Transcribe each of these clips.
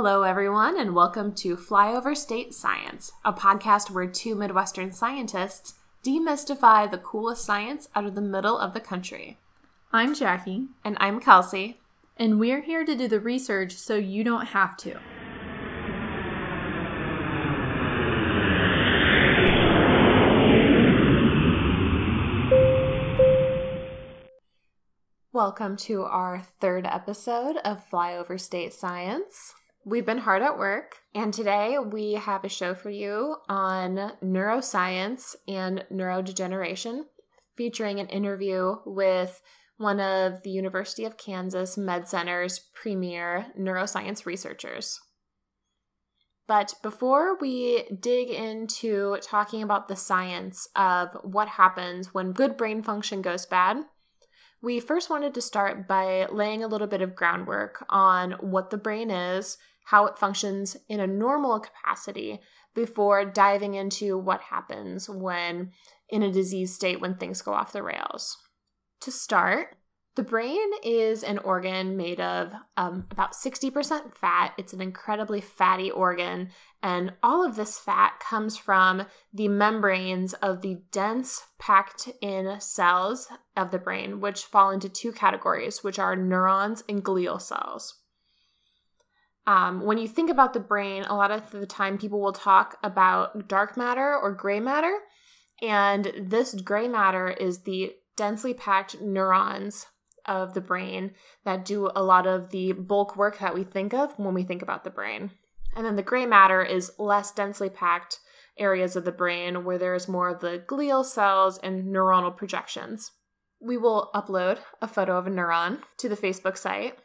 Hello, everyone, and welcome to Flyover State Science, a podcast where two Midwestern scientists demystify the coolest science out of the middle of the country. I'm Jackie, And I'm Kelsey. and we're here to do the research so you don't have to. Welcome to our third episode of Flyover State Science. We've been hard at work, and today we have a show for you on neuroscience and neurodegeneration, featuring an interview with one of the University of Kansas Med Center's premier neuroscience researchers. But before we dig into talking about the science of what happens when good brain function goes bad, we first wanted to start by laying a little bit of groundwork on what the brain is, how it functions in a normal capacity, before diving into what happens when in a disease state when things go off the rails. To start, the brain is an organ made of um, about 60% fat. It's an incredibly fatty organ, and all of this fat comes from the membranes of the dense, packed in cells of the brain, which fall into two categories, which are neurons and glial cells. Um, when you think about the brain, a lot of the time people will talk about dark matter or gray matter, and this gray matter is the densely packed neurons of the brain that do a lot of the bulk work that we think of when we think about the brain. And then the gray matter is less densely packed areas of the brain where there's more of the glial cells and neuronal projections. We will upload a photo of a neuron to the Facebook site.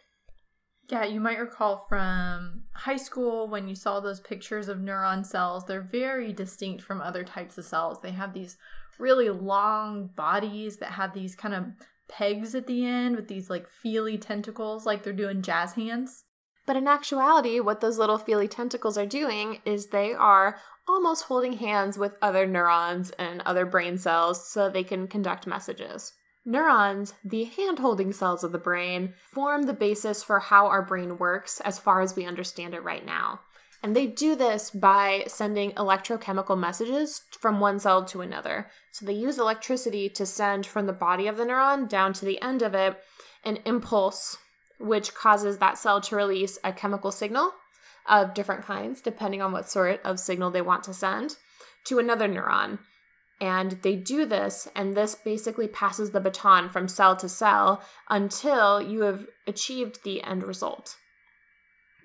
Yeah, you might recall from high school when you saw those pictures of neuron cells. They're very distinct from other types of cells. They have these really long bodies that have these kind of pegs at the end with these like feely tentacles, like they're doing jazz hands. But in actuality, what those little feely tentacles are doing is they are almost holding hands with other neurons and other brain cells so they can conduct messages. Neurons, the hand holding cells of the brain, form the basis for how our brain works as far as we understand it right now. And they do this by sending electrochemical messages from one cell to another. So they use electricity to send from the body of the neuron down to the end of it an impulse, which causes that cell to release a chemical signal of different kinds, depending on what sort of signal they want to send, to another neuron. And they do this, and this basically passes the baton from cell to cell until you have achieved the end result.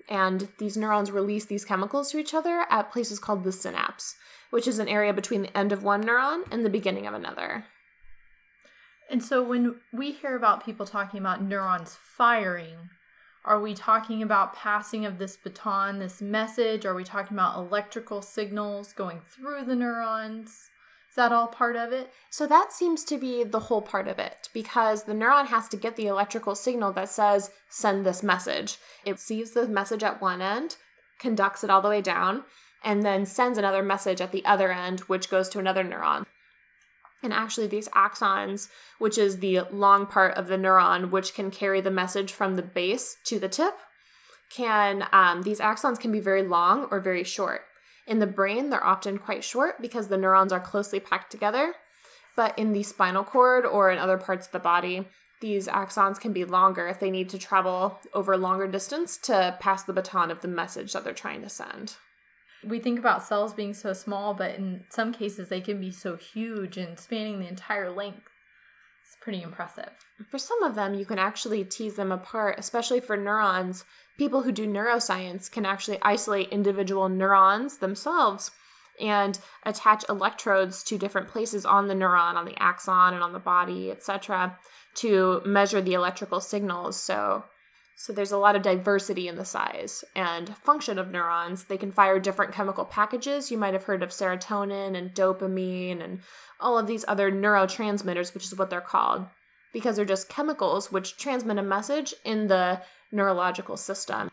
And these neurons release these chemicals to each other at places called the synapse, which is an area between the end of one neuron and the beginning of another. And so when we hear about people talking about neurons firing, are we talking about passing of this baton, this message? Are we talking about electrical signals going through the neurons? That all part of it? So that seems to be the whole part of it because the neuron has to get the electrical signal that says, send this message. It receives the message at one end, conducts it all the way down, and then sends another message at the other end, which goes to another neuron. And actually, these axons, which is the long part of the neuron, which can carry the message from the base to the tip, can um, these axons can be very long or very short. In the brain, they're often quite short because the neurons are closely packed together. But in the spinal cord or in other parts of the body, these axons can be longer if they need to travel over a longer distance to pass the baton of the message that they're trying to send. We think about cells being so small, but in some cases they can be so huge and spanning the entire length. It's pretty impressive. For some of them, you can actually tease them apart, especially for neurons. People who do neuroscience can actually isolate individual neurons themselves and attach electrodes to different places on the neuron, on the axon, and on the body, etc., to measure the electrical signals. So, so there's a lot of diversity in the size and function of neurons. They can fire different chemical packages. You might have heard of serotonin and dopamine and all of these other neurotransmitters, which is what they're called, because they're just chemicals which transmit a message in the neurological system.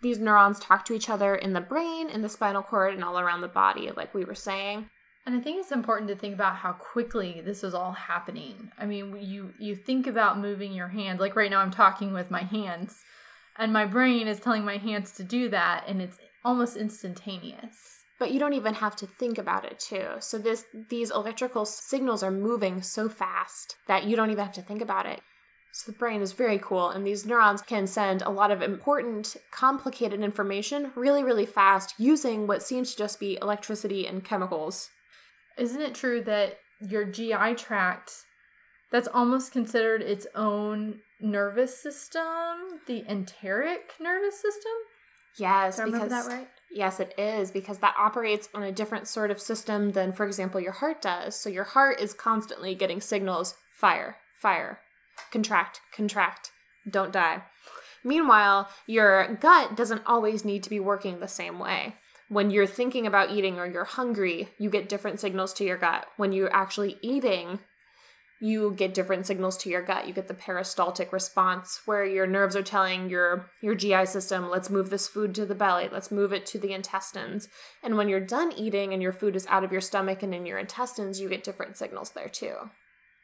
These neurons talk to each other in the brain, in the spinal cord, and all around the body, like we were saying. And I think it's important to think about how quickly this is all happening. I mean, you you think about moving your hand. Like right now I'm talking with my hands. And my brain is telling my hands to do that, and it's almost instantaneous. But you don't even have to think about it too. So this these electrical signals are moving so fast that you don't even have to think about it. So the brain is very cool, and these neurons can send a lot of important, complicated information really, really fast using what seems to just be electricity and chemicals. Isn't it true that your GI tract that's almost considered its own nervous system, the enteric nervous system? Yes, Did I remember that right? Yes, it is because that operates on a different sort of system than, for example, your heart does. So your heart is constantly getting signals fire, fire, contract, contract, don't die. Meanwhile, your gut doesn't always need to be working the same way. When you're thinking about eating or you're hungry, you get different signals to your gut. When you're actually eating, you get different signals to your gut. You get the peristaltic response where your nerves are telling your your GI system, let's move this food to the belly, let's move it to the intestines. And when you're done eating and your food is out of your stomach and in your intestines, you get different signals there too.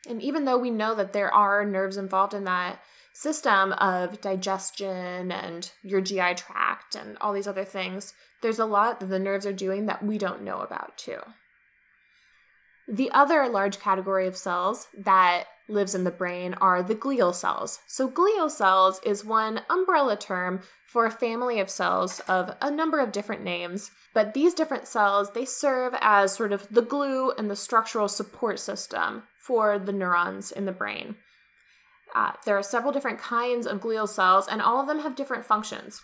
And even though we know that there are nerves involved in that system of digestion and your GI tract and all these other things, there's a lot that the nerves are doing that we don't know about too. The other large category of cells that lives in the brain are the glial cells. So, glial cells is one umbrella term for a family of cells of a number of different names. But these different cells, they serve as sort of the glue and the structural support system for the neurons in the brain. Uh, there are several different kinds of glial cells, and all of them have different functions.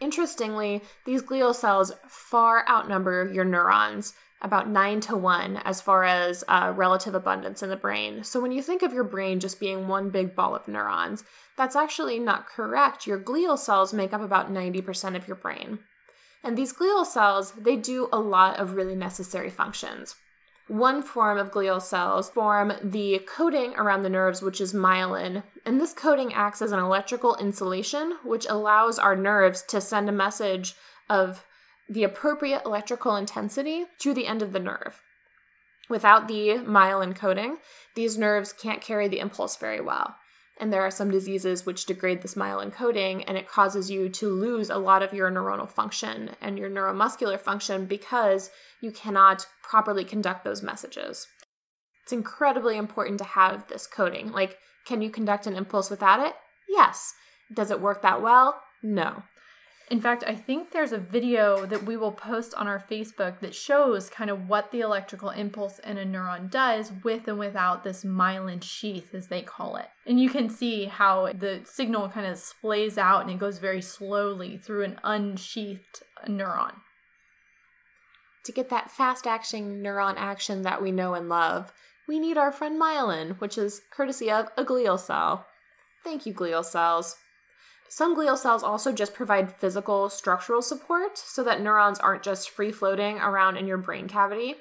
Interestingly, these glial cells far outnumber your neurons about nine to one as far as uh, relative abundance in the brain. So when you think of your brain just being one big ball of neurons, that's actually not correct. Your glial cells make up about 90% of your brain. And these glial cells, they do a lot of really necessary functions. One form of glial cells form the coating around the nerves, which is myelin. And this coating acts as an electrical insulation, which allows our nerves to send a message of the appropriate electrical intensity to the end of the nerve. Without the myelin coating, these nerves can't carry the impulse very well. And there are some diseases which degrade this myelin coating, and it causes you to lose a lot of your neuronal function and your neuromuscular function because you cannot properly conduct those messages. It's incredibly important to have this coating. Like, can you conduct an impulse without it? Yes. Does it work that well? No. In fact, I think there's a video that we will post on our Facebook that shows kind of what the electrical impulse in a neuron does with and without this myelin sheath, as they call it. And you can see how the signal kind of splays out and it goes very slowly through an unsheathed neuron. To get that fast acting neuron action that we know and love, we need our friend myelin, which is courtesy of a glial cell. Thank you, glial cells. Some glial cells also just provide physical structural support so that neurons aren't just free floating around in your brain cavity.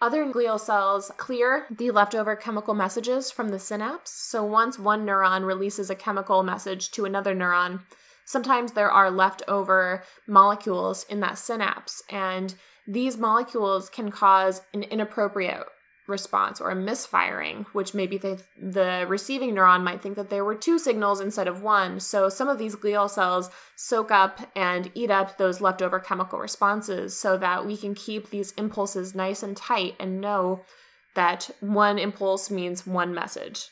Other glial cells clear the leftover chemical messages from the synapse. So once one neuron releases a chemical message to another neuron, sometimes there are leftover molecules in that synapse, and these molecules can cause an inappropriate response or a misfiring, which maybe the, the receiving neuron might think that there were two signals instead of one. So some of these glial cells soak up and eat up those leftover chemical responses so that we can keep these impulses nice and tight and know that one impulse means one message.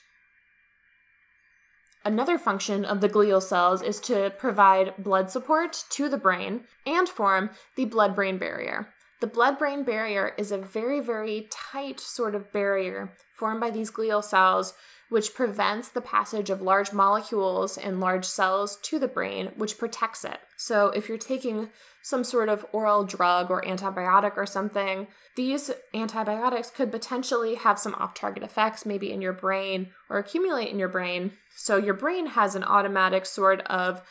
Another function of the glial cells is to provide blood support to the brain and form the blood brain barrier. The blood brain barrier is a very, very tight sort of barrier formed by these glial cells, which prevents the passage of large molecules and large cells to the brain, which protects it. So, if you're taking some sort of oral drug or antibiotic or something, these antibiotics could potentially have some off target effects, maybe in your brain or accumulate in your brain. So, your brain has an automatic sort of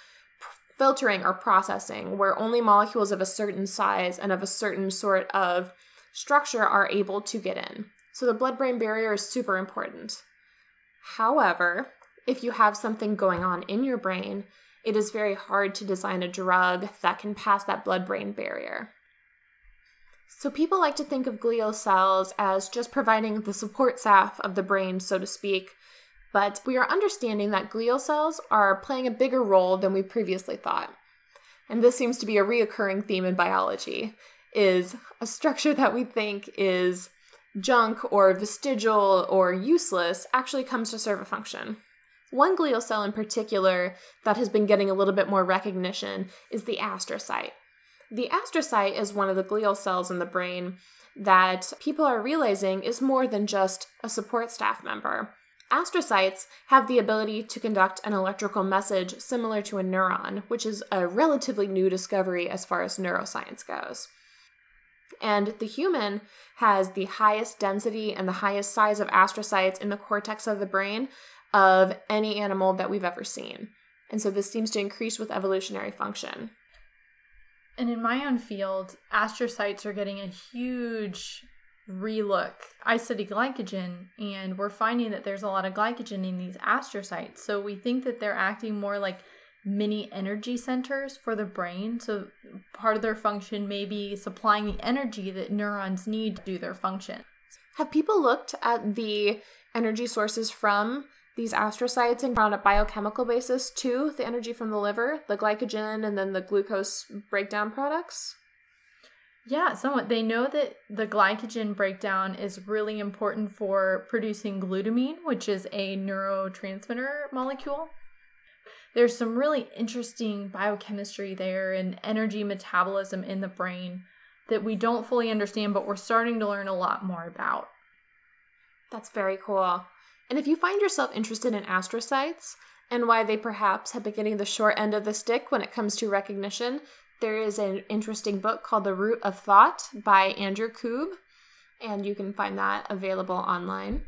filtering or processing where only molecules of a certain size and of a certain sort of structure are able to get in. So the blood brain barrier is super important. However, if you have something going on in your brain, it is very hard to design a drug that can pass that blood brain barrier. So, people like to think of glial cells as just providing the support staff of the brain, so to speak, But we are understanding that glial cells are playing a bigger role than we previously thought. And this seems to be a reoccurring theme in biology is a structure that we think is junk or vestigial or useless actually comes to serve a function. One glial cell in particular that has been getting a little bit more recognition is the astrocyte. The astrocyte is one of the glial cells in the brain that people are realizing is more than just a support staff member. Astrocytes have the ability to conduct an electrical message similar to a neuron, which is a relatively new discovery as far as neuroscience goes. And the human has the highest density and the highest size of astrocytes in the cortex of the brain of any animal that we've ever seen. And so this seems to increase with evolutionary function. And in my own field, astrocytes are getting a huge relook. I study glycogen, and we're finding that there's a lot of glycogen in these astrocytes. So we think that they're acting more like mini energy centers for the brain. So part of their function may be supplying the energy that neurons need to do their function. Have people looked at the energy sources from these astrocytes and on a biochemical basis to the energy from the liver, the glycogen, and then the glucose breakdown products? Yeah, somewhat. They know that the glycogen breakdown is really important for producing glutamine, which is a neurotransmitter molecule. There's some really interesting biochemistry there and energy metabolism in the brain that we don't fully understand, but we're starting to learn a lot more about. That's very cool. And if you find yourself interested in astrocytes and why they perhaps have been getting the short end of the stick when it comes to recognition, there is an interesting book called The Root of Thought by Andrew Koob, and you can find that available online.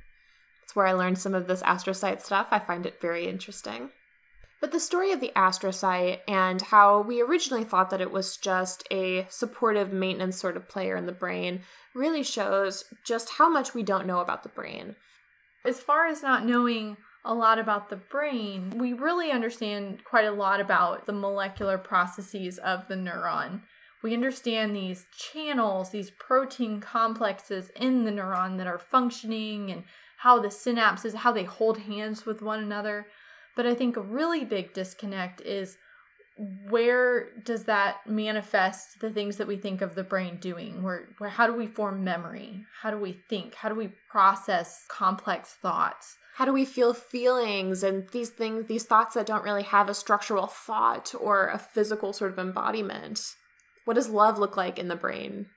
It's where I learned some of this astrocyte stuff. I find it very interesting. But the story of the astrocyte and how we originally thought that it was just a supportive maintenance sort of player in the brain really shows just how much we don't know about the brain. As far as not knowing a lot about the brain, we really understand quite a lot about the molecular processes of the neuron. We understand these channels, these protein complexes in the neuron that are functioning and how the synapses, how they hold hands with one another. But I think a really big disconnect is where does that manifest the things that we think of the brain doing? Where, where how do we form memory? How do we think? How do we process complex thoughts? How do we feel feelings and these things these thoughts that don't really have a structural thought or a physical sort of embodiment? What does love look like in the brain?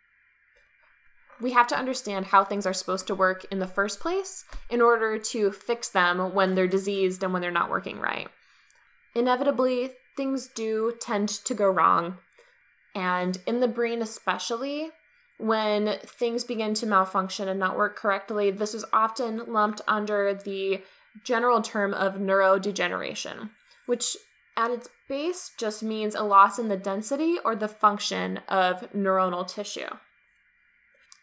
We have to understand how things are supposed to work in the first place in order to fix them when they're diseased and when they're not working right. Inevitably, things do tend to go wrong. And in the brain, especially, when things begin to malfunction and not work correctly, this is often lumped under the general term of neurodegeneration, which at its base just means a loss in the density or the function of neuronal tissue.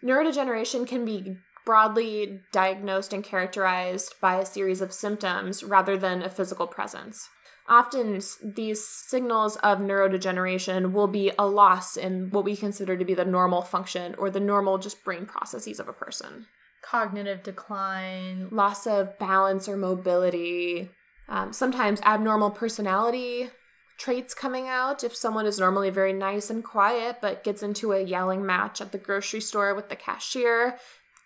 Neurodegeneration can be broadly diagnosed and characterized by a series of symptoms rather than a physical presence. Often, these signals of neurodegeneration will be a loss in what we consider to be the normal function or the normal just brain processes of a person. Cognitive decline, loss of balance or mobility, um, sometimes abnormal personality traits coming out. If someone is normally very nice and quiet but gets into a yelling match at the grocery store with the cashier,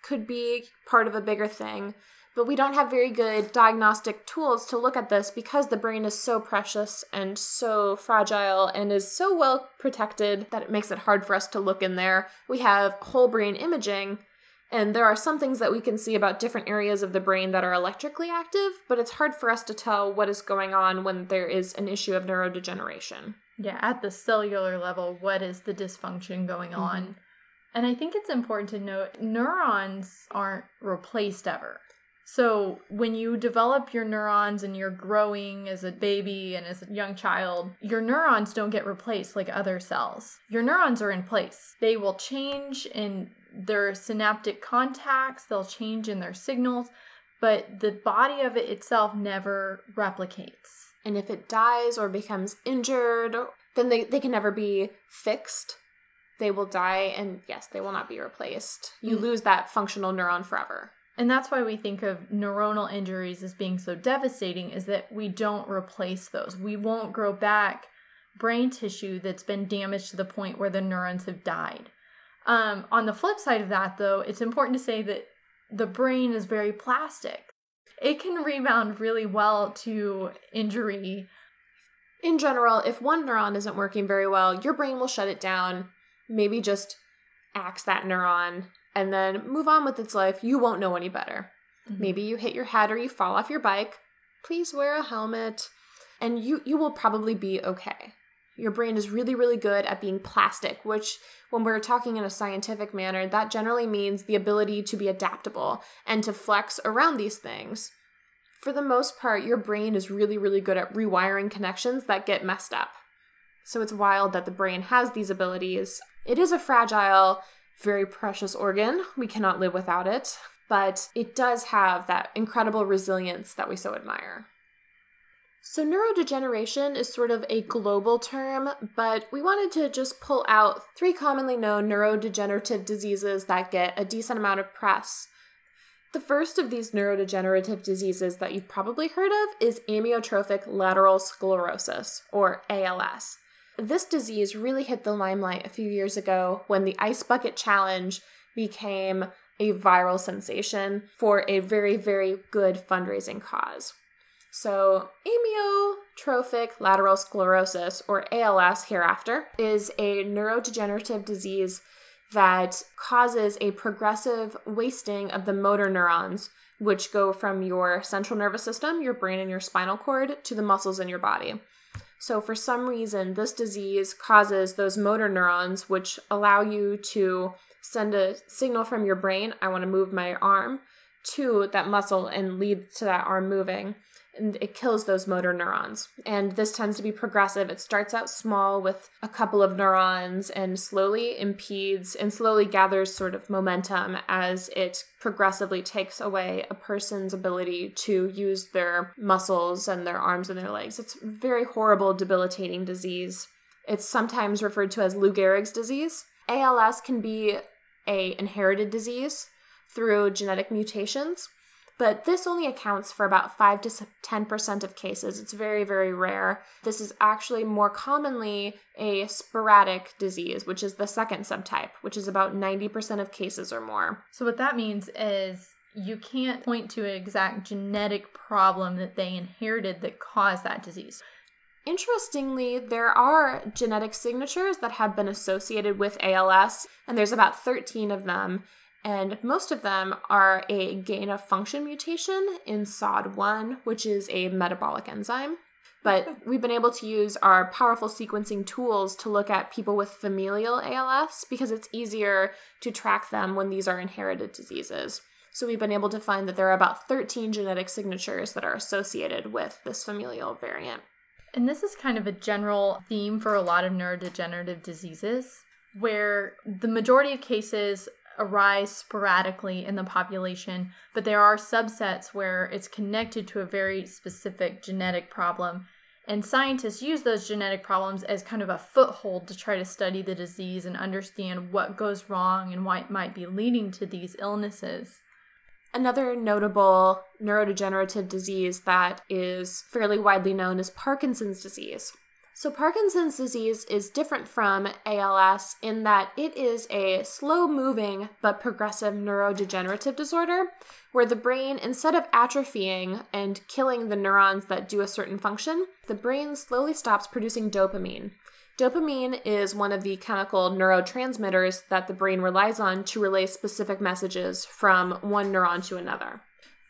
could be part of a bigger thing. But we don't have very good diagnostic tools to look at this because the brain is so precious and so fragile and is so well protected that it makes it hard for us to look in there. We have whole brain imaging, and there are some things that we can see about different areas of the brain that are electrically active, but it's hard for us to tell what is going on when there is an issue of neurodegeneration. Yeah, at the cellular level, what is the dysfunction going on? Mm-hmm. And I think it's important to note neurons aren't replaced ever. So, when you develop your neurons and you're growing as a baby and as a young child, your neurons don't get replaced like other cells. Your neurons are in place. They will change in their synaptic contacts, they'll change in their signals, but the body of it itself never replicates. And if it dies or becomes injured, then they, they can never be fixed. They will die, and yes, they will not be replaced. You mm. lose that functional neuron forever. And that's why we think of neuronal injuries as being so devastating is that we don't replace those. We won't grow back brain tissue that's been damaged to the point where the neurons have died. Um, on the flip side of that, though, it's important to say that the brain is very plastic. It can rebound really well to injury. In general, if one neuron isn't working very well, your brain will shut it down, maybe just axe that neuron, and then move on with its life. You won't know any better. Mm-hmm. Maybe you hit your head or you fall off your bike. Please wear a helmet, and you, you will probably be okay. Your brain is really, really good at being plastic, which, when we're talking in a scientific manner, that generally means the ability to be adaptable and to flex around these things. For the most part, your brain is really, really good at rewiring connections that get messed up. So it's wild that the brain has these abilities. It is a fragile, very precious organ. We cannot live without it, but it does have that incredible resilience that we so admire. So, neurodegeneration is sort of a global term, but we wanted to just pull out three commonly known neurodegenerative diseases that get a decent amount of press. The first of these neurodegenerative diseases that you've probably heard of is amyotrophic lateral sclerosis, or ALS. This disease really hit the limelight a few years ago when the Ice Bucket Challenge became a viral sensation for a very, very good fundraising cause. So, amyotrophic lateral sclerosis, or ALS hereafter, is a neurodegenerative disease that causes a progressive wasting of the motor neurons, which go from your central nervous system, your brain, and your spinal cord to the muscles in your body. So, for some reason, this disease causes those motor neurons, which allow you to send a signal from your brain, I want to move my arm, to that muscle and lead to that arm moving and it kills those motor neurons. And this tends to be progressive. It starts out small with a couple of neurons and slowly impedes and slowly gathers sort of momentum as it progressively takes away a person's ability to use their muscles and their arms and their legs. It's very horrible, debilitating disease. It's sometimes referred to as Lou Gehrig's disease. ALS can be a inherited disease through genetic mutations but this only accounts for about 5 to 10% of cases. It's very, very rare. This is actually more commonly a sporadic disease, which is the second subtype, which is about 90% of cases or more. So, what that means is you can't point to an exact genetic problem that they inherited that caused that disease. Interestingly, there are genetic signatures that have been associated with ALS, and there's about 13 of them and most of them are a gain of function mutation in SOD1, which is a metabolic enzyme. But we've been able to use our powerful sequencing tools to look at people with familial ALS because it's easier to track them when these are inherited diseases. So we've been able to find that there are about 13 genetic signatures that are associated with this familial variant. And this is kind of a general theme for a lot of neurodegenerative diseases, where the majority of cases arise sporadically in the population, but there are subsets where it's connected to a very specific genetic problem. And scientists use those genetic problems as kind of a foothold to try to study the disease and understand what goes wrong and what might be leading to these illnesses. Another notable neurodegenerative disease that is fairly widely known is Parkinson's disease. So, Parkinson's disease is different from ALS in that it is a slow moving but progressive neurodegenerative disorder where the brain, instead of atrophying and killing the neurons that do a certain function, the brain slowly stops producing dopamine. Dopamine is one of the chemical neurotransmitters that the brain relies on to relay specific messages from one neuron to another.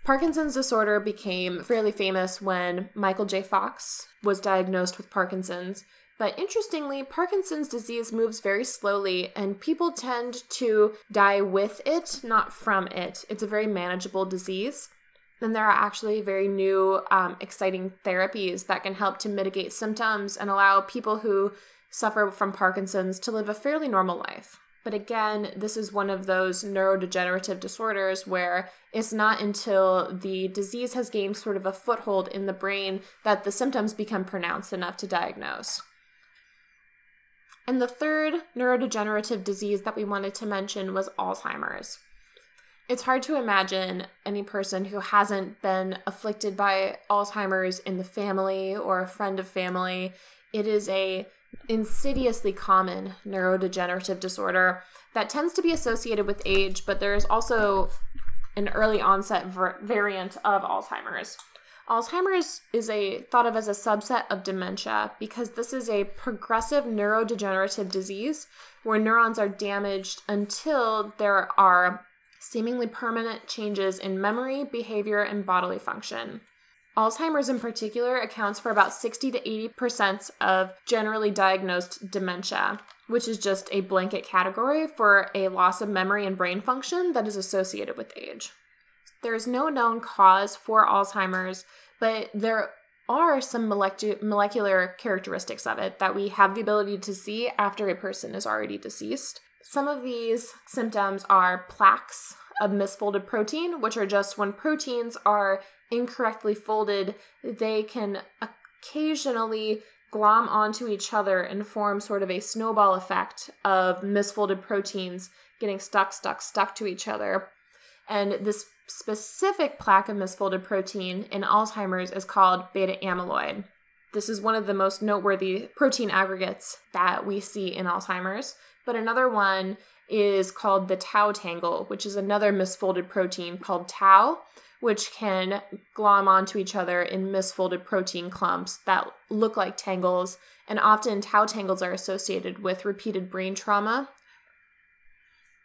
Parkinson's disorder became fairly famous when Michael J. Fox was diagnosed with Parkinson's. But interestingly, Parkinson's disease moves very slowly, and people tend to die with it, not from it. It's a very manageable disease. And there are actually very new, um, exciting therapies that can help to mitigate symptoms and allow people who suffer from Parkinson's to live a fairly normal life. But again, this is one of those neurodegenerative disorders where it's not until the disease has gained sort of a foothold in the brain that the symptoms become pronounced enough to diagnose. And the third neurodegenerative disease that we wanted to mention was Alzheimer's. It's hard to imagine any person who hasn't been afflicted by Alzheimer's in the family or a friend of family. It is a insidiously common neurodegenerative disorder that tends to be associated with age, but there is also an early onset ver- variant of Alzheimer's. Alzheimer's is a thought of as a subset of dementia because this is a progressive neurodegenerative disease where neurons are damaged until there are seemingly permanent changes in memory, behavior, and bodily function. Alzheimer's in particular accounts for about 60 to 80% of generally diagnosed dementia, which is just a blanket category for a loss of memory and brain function that is associated with age. There is no known cause for Alzheimer's, but there are some molecu- molecular characteristics of it that we have the ability to see after a person is already deceased. Some of these symptoms are plaques of misfolded protein, which are just when proteins are incorrectly folded, they can occasionally glom onto each other and form sort of a snowball effect of misfolded proteins getting stuck, stuck, stuck to each other. And this specific plaque of misfolded protein in Alzheimer's is called beta amyloid. This is one of the most noteworthy protein aggregates that we see in Alzheimer's. But another one is called the tau tangle, which is another misfolded protein called tau, which can glom onto each other in misfolded protein clumps that look like tangles. And often, tau tangles are associated with repeated brain trauma.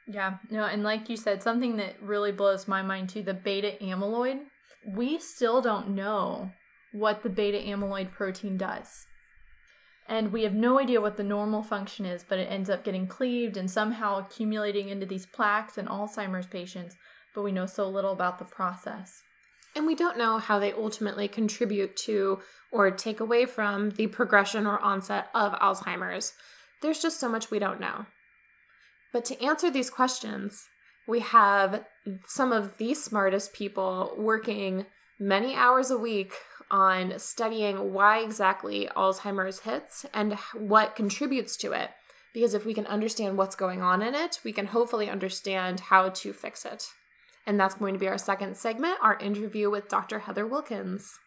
Yeah, no, and like you said, something that really blows my mind too the beta amyloid. We still don't know what the beta amyloid protein does. And we have no idea what the normal function is, but it ends up getting cleaved and somehow accumulating into these plaques in Alzheimer's patients but we know so little about the process. And we don't know how they ultimately contribute to or take away from the progression or onset of Alzheimer's. There's just so much we don't know. But to answer these questions, we have some of the smartest people working many hours a week on studying why exactly Alzheimer's hits and what contributes to it. Because if we can understand what's going on in it, we can hopefully understand how to fix it. And that's going to be our second segment, our interview with Dr. Heather Wilkins.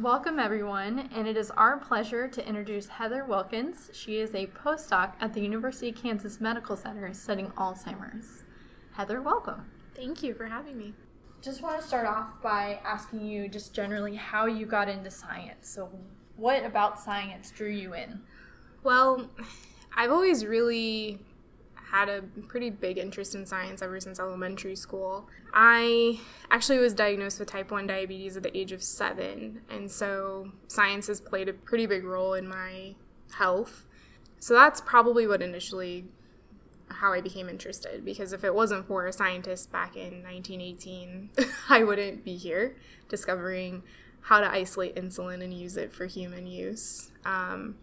Welcome, everyone, and it is our pleasure to introduce Heather Wilkins. She is a postdoc at the University of Kansas Medical Center studying Alzheimer's. Heather, welcome. Thank you for having me. Just want to start off by asking you just generally how you got into science. So, what about science drew you in? Well, I've always really had a pretty big interest in science ever since elementary school. I actually was diagnosed with type 1 diabetes at the age of seven, and so science has played a pretty big role in my health. So that's probably what initially how I became interested because if it wasn't for a scientist back in 1918, I wouldn't be here discovering how to isolate insulin and use it for human use. Um,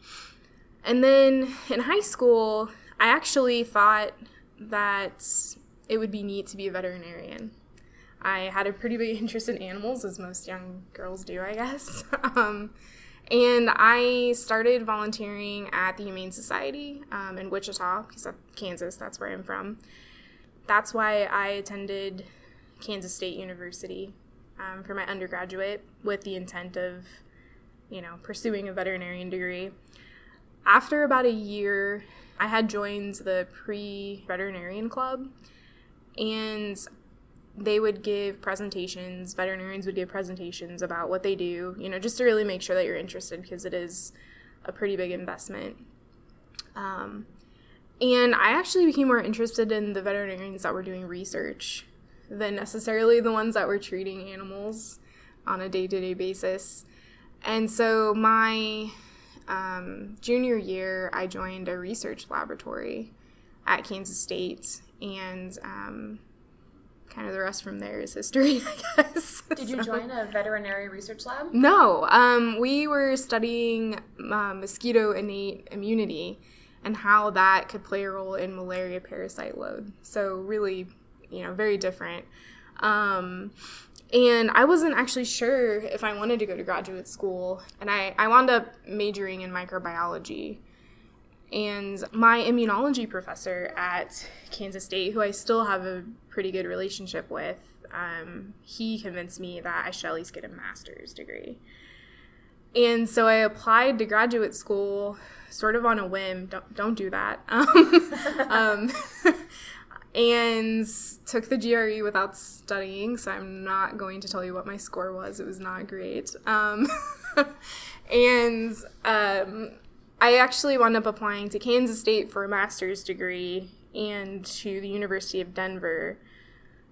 and then in high school, I actually thought that it would be neat to be a veterinarian. I had a pretty big interest in animals, as most young girls do, I guess. um, and I started volunteering at the Humane Society um, in Wichita, Kansas, that's where I'm from. That's why I attended Kansas State University um, for my undergraduate with the intent of, you know, pursuing a veterinarian degree. After about a year I had joined the pre veterinarian club, and they would give presentations, veterinarians would give presentations about what they do, you know, just to really make sure that you're interested because it is a pretty big investment. Um, and I actually became more interested in the veterinarians that were doing research than necessarily the ones that were treating animals on a day to day basis. And so my um, junior year, I joined a research laboratory at Kansas State, and um, kind of the rest from there is history, I guess. Did you join a veterinary research lab? No, um, we were studying uh, mosquito innate immunity and how that could play a role in malaria parasite load. So really, you know, very different. Um, and I wasn't actually sure if I wanted to go to graduate school. And I, I wound up majoring in microbiology. And my immunology professor at Kansas State, who I still have a pretty good relationship with, um, he convinced me that I should at least get a master's degree. And so I applied to graduate school sort of on a whim. Don't, don't do that. Um, um, and took the GRE without studying, so I'm not going to tell you what my score was. It was not great. Um, and um, I actually wound up applying to Kansas State for a master's degree and to the University of Denver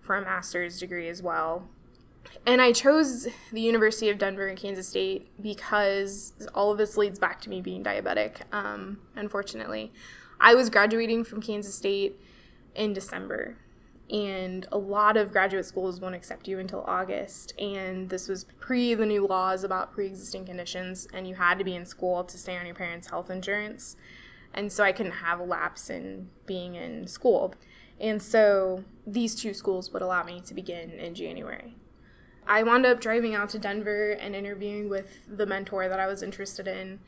for a master's degree as well. And I chose the University of Denver and Kansas State because all of this leads back to me being diabetic, um, unfortunately. I was graduating from Kansas State in December, and a lot of graduate schools won't accept you until August. And this was pre the new laws about pre existing conditions, and you had to be in school to stay on your parents' health insurance. And so I couldn't have a lapse in being in school. And so these two schools would allow me to begin in January. I wound up driving out to Denver and interviewing with the mentor that I was interested in.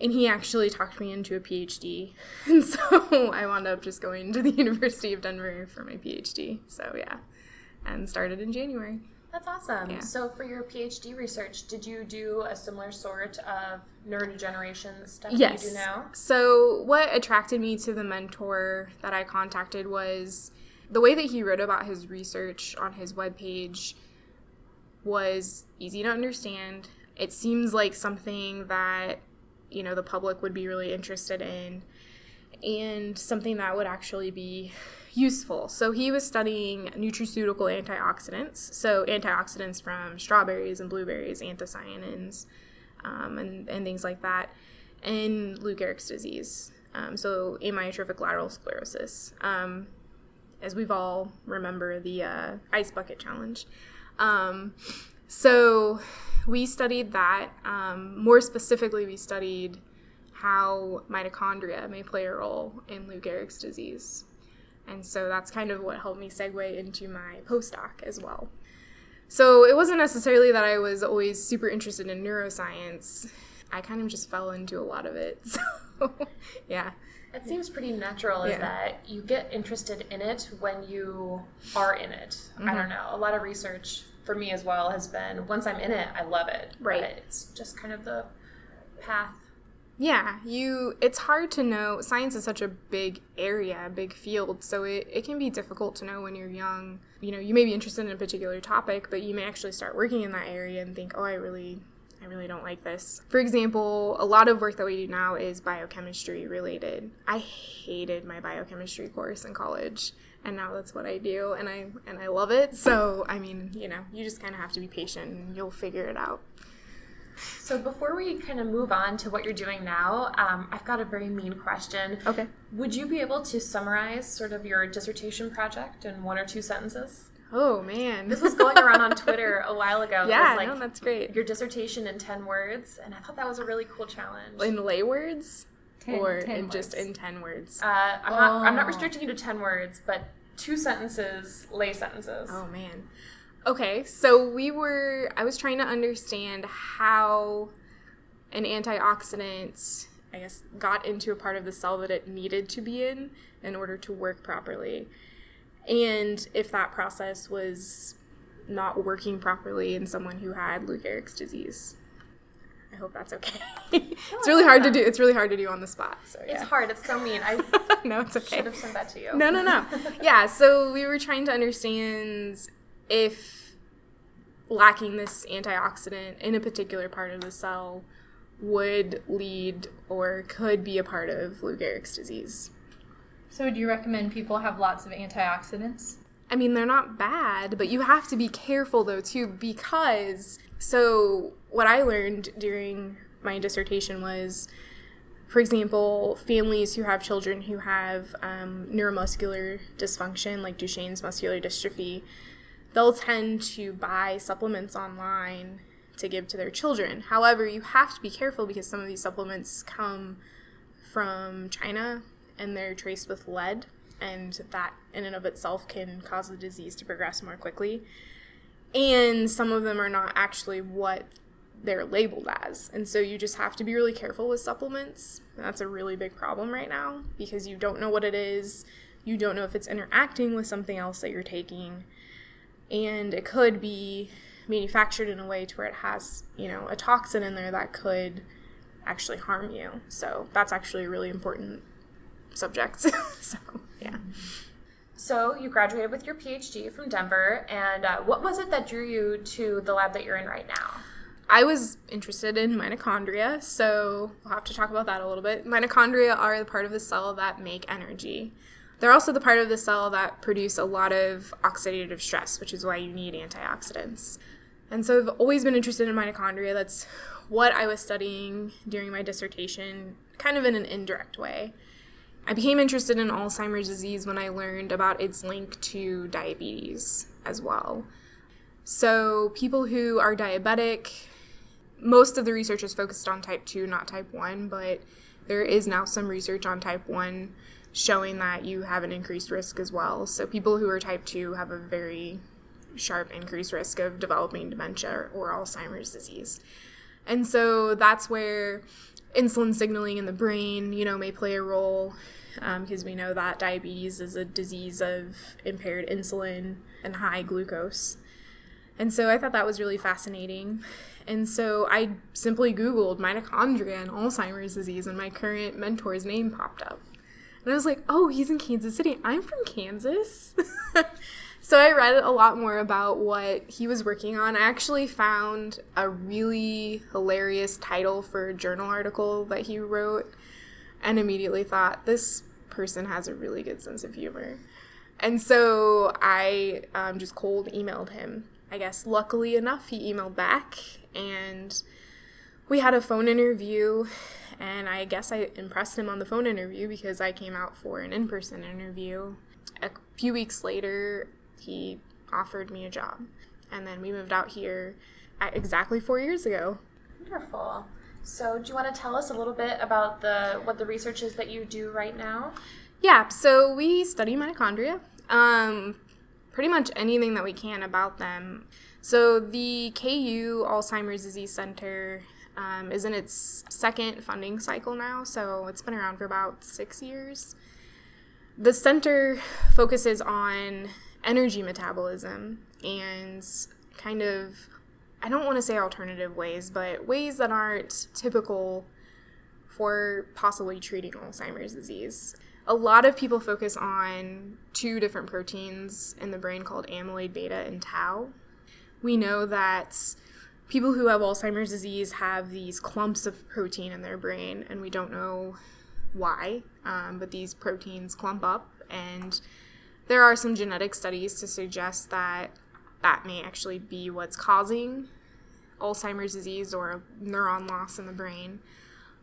And he actually talked me into a PhD. And so I wound up just going to the University of Denver for my PhD. So yeah, and started in January. That's awesome. Yeah. So, for your PhD research, did you do a similar sort of neurodegeneration stuff yes. that you do now? So, what attracted me to the mentor that I contacted was the way that he wrote about his research on his webpage was easy to understand. It seems like something that, you know, the public would be really interested in and something that would actually be useful. So he was studying nutraceutical antioxidants, so antioxidants from strawberries and blueberries, anthocyanins, um, and, and things like that, and Lou Gehrig's disease, um, so amyotrophic lateral sclerosis. Um, as we've all remember the uh, ice bucket challenge. Um, so we studied that. Um, more specifically, we studied how mitochondria may play a role in Lou Gehrig's disease. And so that's kind of what helped me segue into my postdoc as well. So it wasn't necessarily that I was always super interested in neuroscience. I kind of just fell into a lot of it. So, yeah. It seems pretty natural is that you get interested in it when you are in it. Mm-hmm. I don't know. A lot of research for me as well has been once I'm in it, I love it. Right. But it's just kind of the path. Yeah, you it's hard to know science is such a big area, a big field, so it, it can be difficult to know when you're young. You know, you may be interested in a particular topic, but you may actually start working in that area and think, Oh, I really I really don't like this. For example, a lot of work that we do now is biochemistry related. I hated my biochemistry course in college and now that's what I do and I and I love it. So, I mean, you know, you just kind of have to be patient and you'll figure it out. So before we kind of move on to what you're doing now, um, I've got a very mean question. Okay. Would you be able to summarize sort of your dissertation project in one or two sentences? Oh, man. This was going around on Twitter a while ago. Yeah, like no, that's great. your dissertation in 10 words, and I thought that was a really cool challenge. in lay words Ten- or ten in just in 10 words Uh, I'm, not, I'm not Oh. restricting you to 10 words, but two sentences, lay sentences. oh man. Okay so we were i was trying to understand how an antioxidant i guess got into a part of the cell that it needed to be in in order to work properly. And if that process was not working properly in someone who had Lou Gehrig's disease i hope that's okay it's really hard to do it's really hard to do on the spot so It's hard. It's so mean. I no it's okay should have sent that to you. no, no, no. yeah, so we were trying to understand if lacking this antioxidant in a particular part of the cell would lead or could be a part of Lou Gehrig's disease. So, do you recommend people have lots of antioxidants? I mean, they're not bad, but you have to be careful though too because so what I learned during my dissertation was for example, families who have children who have um, neuromuscular dysfunction, like Duchenne's muscular dystrophy, they'll tend to buy supplements online to give to their children. However, you have to be careful because some of these supplements come from China and they're traced with lead, and that in and of itself can cause the disease to progress more quickly. And some of them are not actually what they're labeled as. And so you just have to be really careful with supplements. That's a really big problem right now because you don't know what it is. You don't know if it's interacting with something else that you're taking. And it could be manufactured in a way to where it has, you know, a toxin in there that could actually harm you. So that's actually a really important subject. so, yeah. So you graduated with your PhD from Denver, and uh, what was it that drew you to the lab that you're in right now? I was interested in mitochondria, so we'll have to talk about that a little bit. Mitochondria are the part of the cell that make energy. They're also the part of the cell that produce a lot of oxidative stress, which is why you need antioxidants. And so I've always been interested in mitochondria. That's what I was studying during my dissertation, kind of in an indirect way. I became interested in Alzheimer's disease when I learned about its link to diabetes as well. So, people who are diabetic, most of the research is focused on type 2, not type 1, but there is now some research on type 1 showing that you have an increased risk as well. So, people who are type 2 have a very sharp increased risk of developing dementia or Alzheimer's disease. And so that's where insulin signaling in the brain, you know, may play a role because um, we know that diabetes is a disease of impaired insulin and high glucose. And so I thought that was really fascinating. And so I simply Googled mitochondria and Alzheimer's disease, and my current mentor's name popped up. And I was like, oh, he's in Kansas City. I'm from Kansas. So I read a lot more about what he was working on. I actually found a really hilarious title for a journal article that he wrote and immediately thought this person has a really good sense of humor. And so I um, just cold emailed him. I guess luckily enough, he emailed back and we had a phone interview. And I guess I impressed him on the phone interview because I came out for an in person interview. A few weeks later, he offered me a job. And then we moved out here exactly four years ago. Wonderful. So, do you want to tell us a little bit about the what the research is that you do right now? Yeah. So we study mitochondria. Um, pretty much anything that we can about them. So the KU Alzheimer's Disease Center um, is in its second funding cycle now. So it's been around for about six years. The center focuses on energy metabolism and kind of, I don't want to say alternative ways, but ways that aren't typical for possibly treating Alzheimer's disease. A lot of people focus on two different proteins in the brain called amyloid beta and tau. We know that people who have Alzheimer's disease have these clumps of protein in their brain, and we don't know why, um, but these proteins clump up and there are some genetic studies to suggest that that may actually be what's causing Alzheimer's disease or neuron loss in the brain.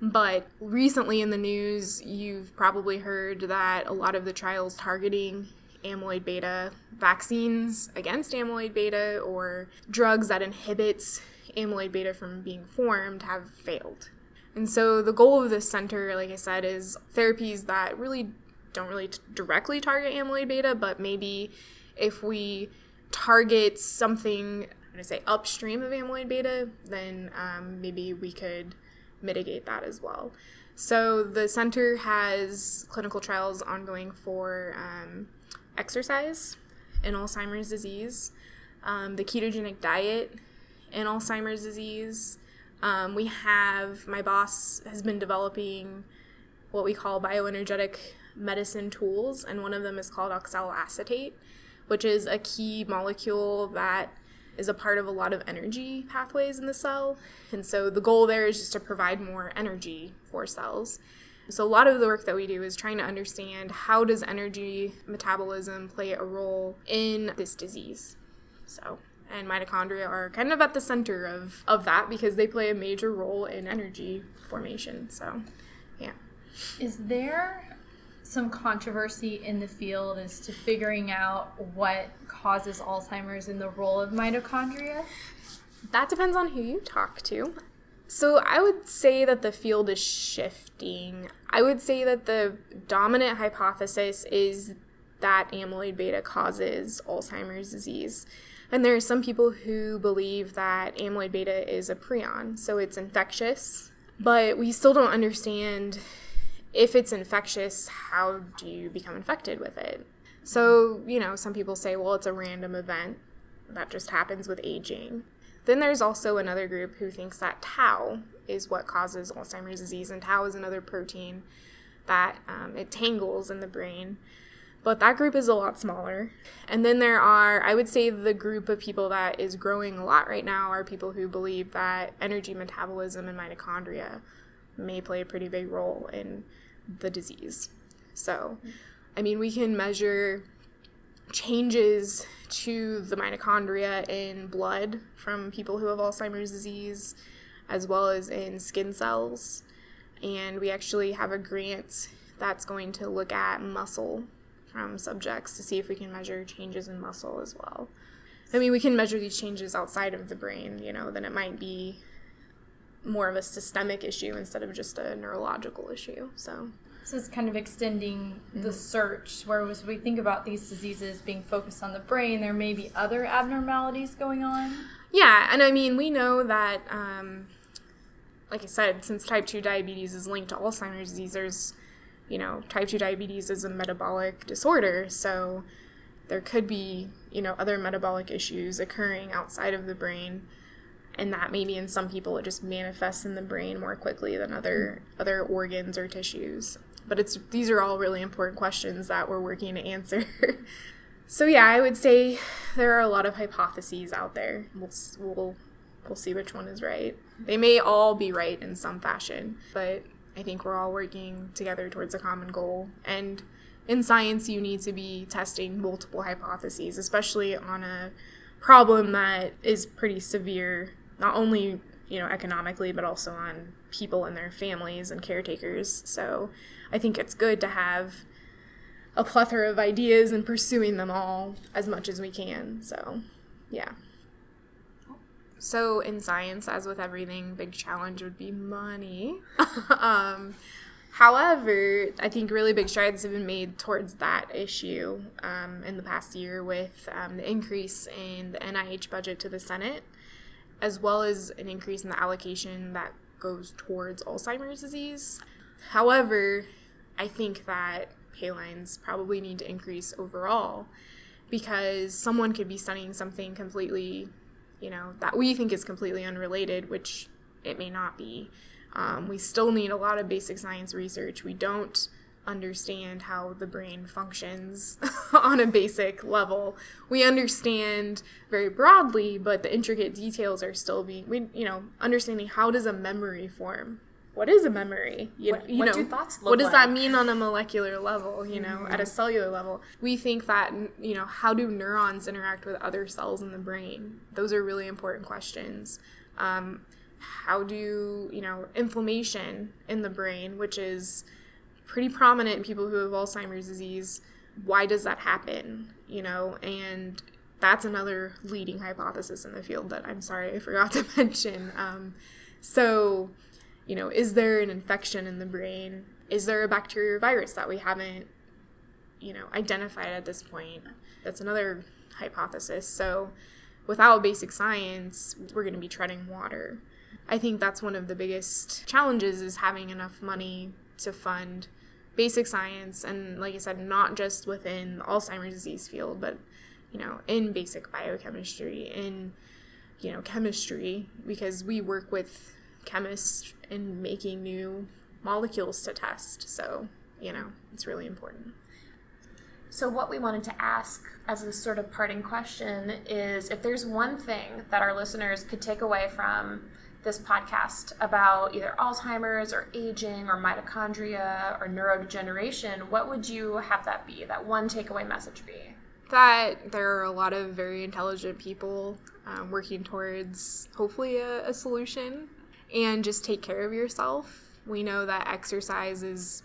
But recently in the news, you've probably heard that a lot of the trials targeting amyloid beta vaccines against amyloid beta or drugs that inhibits amyloid beta from being formed have failed. And so the goal of this center, like I said, is therapies that really don't really t- directly target amyloid beta, but maybe if we target something, I'm to say upstream of amyloid beta, then um, maybe we could mitigate that as well. So the center has clinical trials ongoing for um, exercise in Alzheimer's disease, um, the ketogenic diet in Alzheimer's disease. Um, we have, my boss has been developing what we call bioenergetic medicine tools, and one of them is called oxaloacetate, which is a key molecule that is a part of a lot of energy pathways in the cell. And so the goal there is just to provide more energy for cells. So a lot of the work that we do is trying to understand how does energy metabolism play a role in this disease. So and mitochondria are kind of at the center of, of that because they play a major role in energy formation. So yeah. Is there some controversy in the field as to figuring out what causes Alzheimer's and the role of mitochondria? That depends on who you talk to. So I would say that the field is shifting. I would say that the dominant hypothesis is that amyloid beta causes Alzheimer's disease. And there are some people who believe that amyloid beta is a prion, so it's infectious, but we still don't understand if it's infectious, how do you become infected with it? So, you know, some people say, well, it's a random event that just happens with aging. Then there's also another group who thinks that tau is what causes Alzheimer's disease, and tau is another protein that um, it tangles in the brain. But that group is a lot smaller. And then there are, I would say, the group of people that is growing a lot right now are people who believe that energy metabolism and mitochondria may play a pretty big role in the disease. So, I mean, we can measure changes to the mitochondria in blood from people who have Alzheimer's disease, as well as in skin cells. And we actually have a grant that's going to look at muscle from subjects to see if we can measure changes in muscle as well. I mean, we can measure these changes outside of the brain, you know, then it might be more of a systemic issue instead of just a neurological issue. So, so it's kind of extending the search, whereas we think about these diseases being focused on the brain, there may be other abnormalities going on. Yeah, and I mean, we know that, um, like I said, since type 2 diabetes is linked to Alzheimer's disease, there's, you know, type 2 diabetes is a metabolic disorder, so there could be, you know, other metabolic issues occurring outside of the brain and that maybe in some people it just manifests in the brain more quickly than other other organs or tissues. But it's these are all really important questions that we're working to answer. So yeah i would say there are a lot of hypotheses out there. We'll, we'll we'll see which one is right. They may all be right in some fashion but i think we're all working together towards a common goal. And in science you need to be testing multiple hypotheses especially on a problem that is pretty severe not only you know economically but also on people and their families and caretakers. So i think it's good to have a plethora of ideas and pursuing them all as much as we can. So yeah. So in science as with everything big challenge would be money. Um, however i think really big strides have been made towards that issue um, in the past year with um, the increase in the nih budget to the senate as well as an increase in the allocation that goes towards Alzheimer's disease. However, I think that pay lines probably need to increase overall because someone could be studying something completely, you know, that we think is completely unrelated, which it may not be. Um, we still need a lot of basic science research. We don't understand how the brain functions on a basic level. We understand very broadly, but the intricate details are still being we you know, understanding how does a memory form? What is a memory? You, what, you what know, do thoughts look what does like? that mean on a molecular level, you know, Mm-hmm. at a cellular level? We think that, you know, how do neurons interact with other cells in the brain? Those are really important questions. Um, how do, you know, inflammation in the brain, which is pretty prominent in people who have Alzheimer's disease. Why does that happen? You know, and that's another leading hypothesis in the field that I'm sorry I forgot to mention. Um, so, you know, is there an infection in the brain? Is there a bacteria or virus that we haven't, you know, identified at this point? That's another hypothesis. So, without basic science, we're going to be treading water. I think that's one of the biggest challenges is having enough money to fund basic science and like I said not just within the Alzheimer's disease field but you know in basic biochemistry in you know chemistry because we work with chemists in making new molecules to test. So you know it's really important. So, what we wanted to ask as a sort of parting question is if there's one thing that our listeners could take away from this podcast about either Alzheimer's or aging or mitochondria or neurodegeneration, what would you have that be? That one takeaway message be? that there are a lot of very intelligent people um, working towards hopefully a, a solution and just take care of yourself. We know that exercise is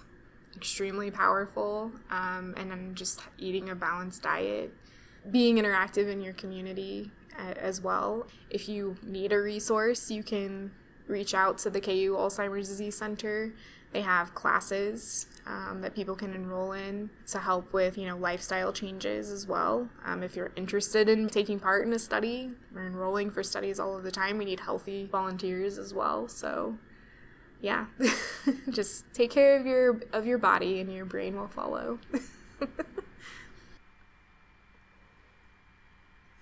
extremely powerful um, and then just eating a balanced diet, being interactive in your community as well. If you need a resource, you can reach out to the KU Alzheimer's Disease Center. They have classes um, that people can enroll in to help with, you know, lifestyle changes as well. Um, if you're interested in taking part in a study or enrolling for studies all of the time, we need healthy volunteers as well. So, yeah, just take care of your of your body, and your brain will follow.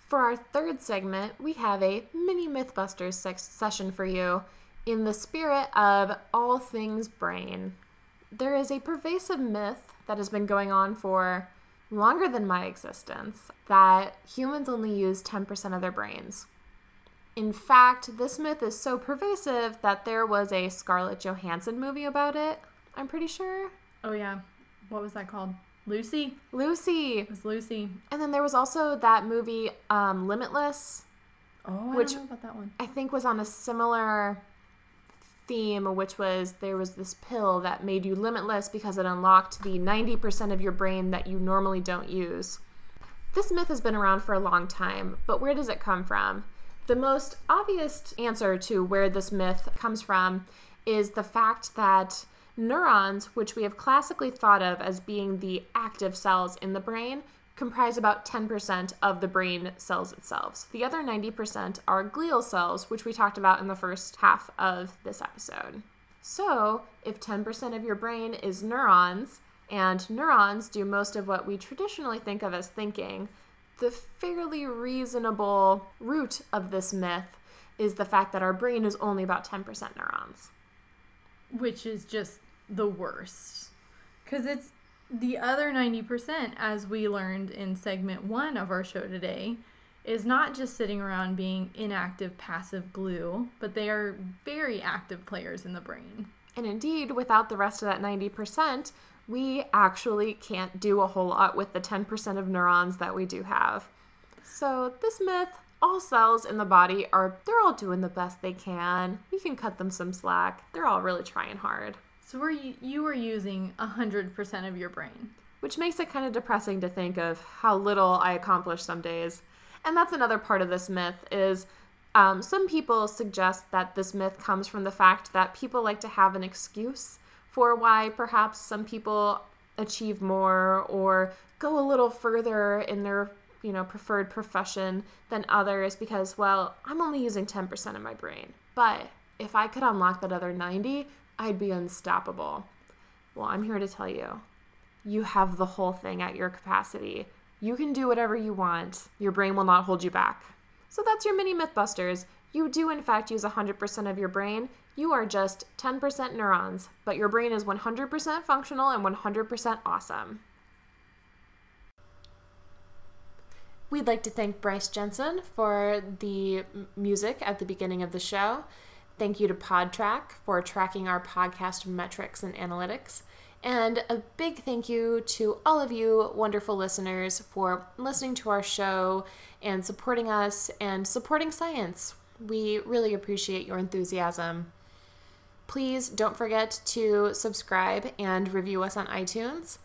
For our third segment, we have a mini Mythbusters session for you in the spirit of all things brain. There is a pervasive myth that has been going on for longer than my existence that humans only use 10% of their brains. In fact, this myth is so pervasive that there was a Scarlett Johansson movie about it, I'm pretty sure. Oh, yeah. What was that called? Lucy. Lucy. It was Lucy. And then there was also that movie um, Limitless. Oh, I Which- don't know about that one. I think was on a similar theme, which was there was this pill that made you limitless because it unlocked the 90% of your brain that you normally don't use. This myth has been around for a long time, but where does it come from? The most obvious answer to where this myth comes from is the fact that neurons, which we have classically thought of as being the active cells in the brain, comprise about 10% of the brain cells itself. The other 90% are glial cells, which we talked about in the first half of this episode. So, if 10% of your brain is neurons, and neurons do most of what we traditionally think of as thinking, the fairly reasonable root of this myth is the fact that our brain is only about 10% neurons. Which is just the worst. Because it's the other 90%, as we learned in segment one of our show today, is not just sitting around being inactive, passive glue, but they are very active players in the brain. And indeed, without the rest of that 90%, we actually can't do a whole lot with the 10% of neurons that we do have. So, this myth all cells in the body are, they're all doing the best they can. We can cut them some slack. They're all really trying hard, So we're, you are using 100% of your brain. which makes it kind of depressing to think of how little I accomplish some days. And that's another part of this myth is um, some people suggest that this myth comes from the fact that people like to have an excuse for why perhaps some people achieve more or go a little further in their you know preferred profession than others because well i'm only using 10% of my brain but if i could unlock that other 90 i'd be unstoppable. Well i'm here to tell you you have the whole thing at your capacity. You can do whatever you want. Your brain will not hold you back. So that's your mini mythbusters. You do in fact use 100% of your brain. You are just 10% neurons but your brain is 100% functional and 100% awesome. We'd like to thank Bryce Jensen for the music at the beginning of the show. Thank you to Podtrac for tracking our podcast metrics and analytics. And a big thank you to all of you wonderful listeners for listening to our show and supporting us and supporting science. We really appreciate your enthusiasm. Please don't forget to subscribe and review us on iTunes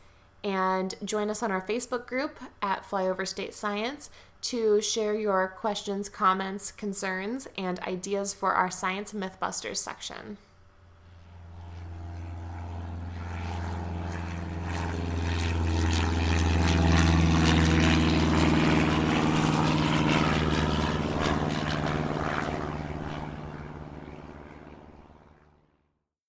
and join us on our Facebook group at Flyover State Science to share your questions, comments, concerns, and ideas for our Science Mythbusters section.